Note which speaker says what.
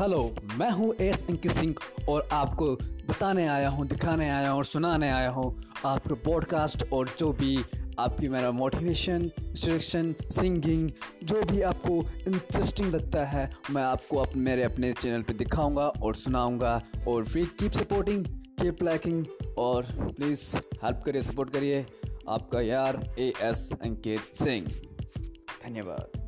Speaker 1: Hello मैं हूँ S Ankit Singh और आपको बताने आया हूँ दिखाने आया हूँ और सुनाने आया हूँ आपके पॉडकास्ट और जो भी आपकी मेरा मोटिवेशन इंस्ट्रक्शन सिंगिंग जो भी आपको इंटरेस्टिंग लगता है मैं आपको अप, मेरे अपने चैनल पे दिखाऊँगा और सुनाऊँगा और free keep supporting keep liking और प्लीज़ हेल्प करिए सपोर्ट करिए आपका यार ए एस अंकित सिंह धन्यवाद।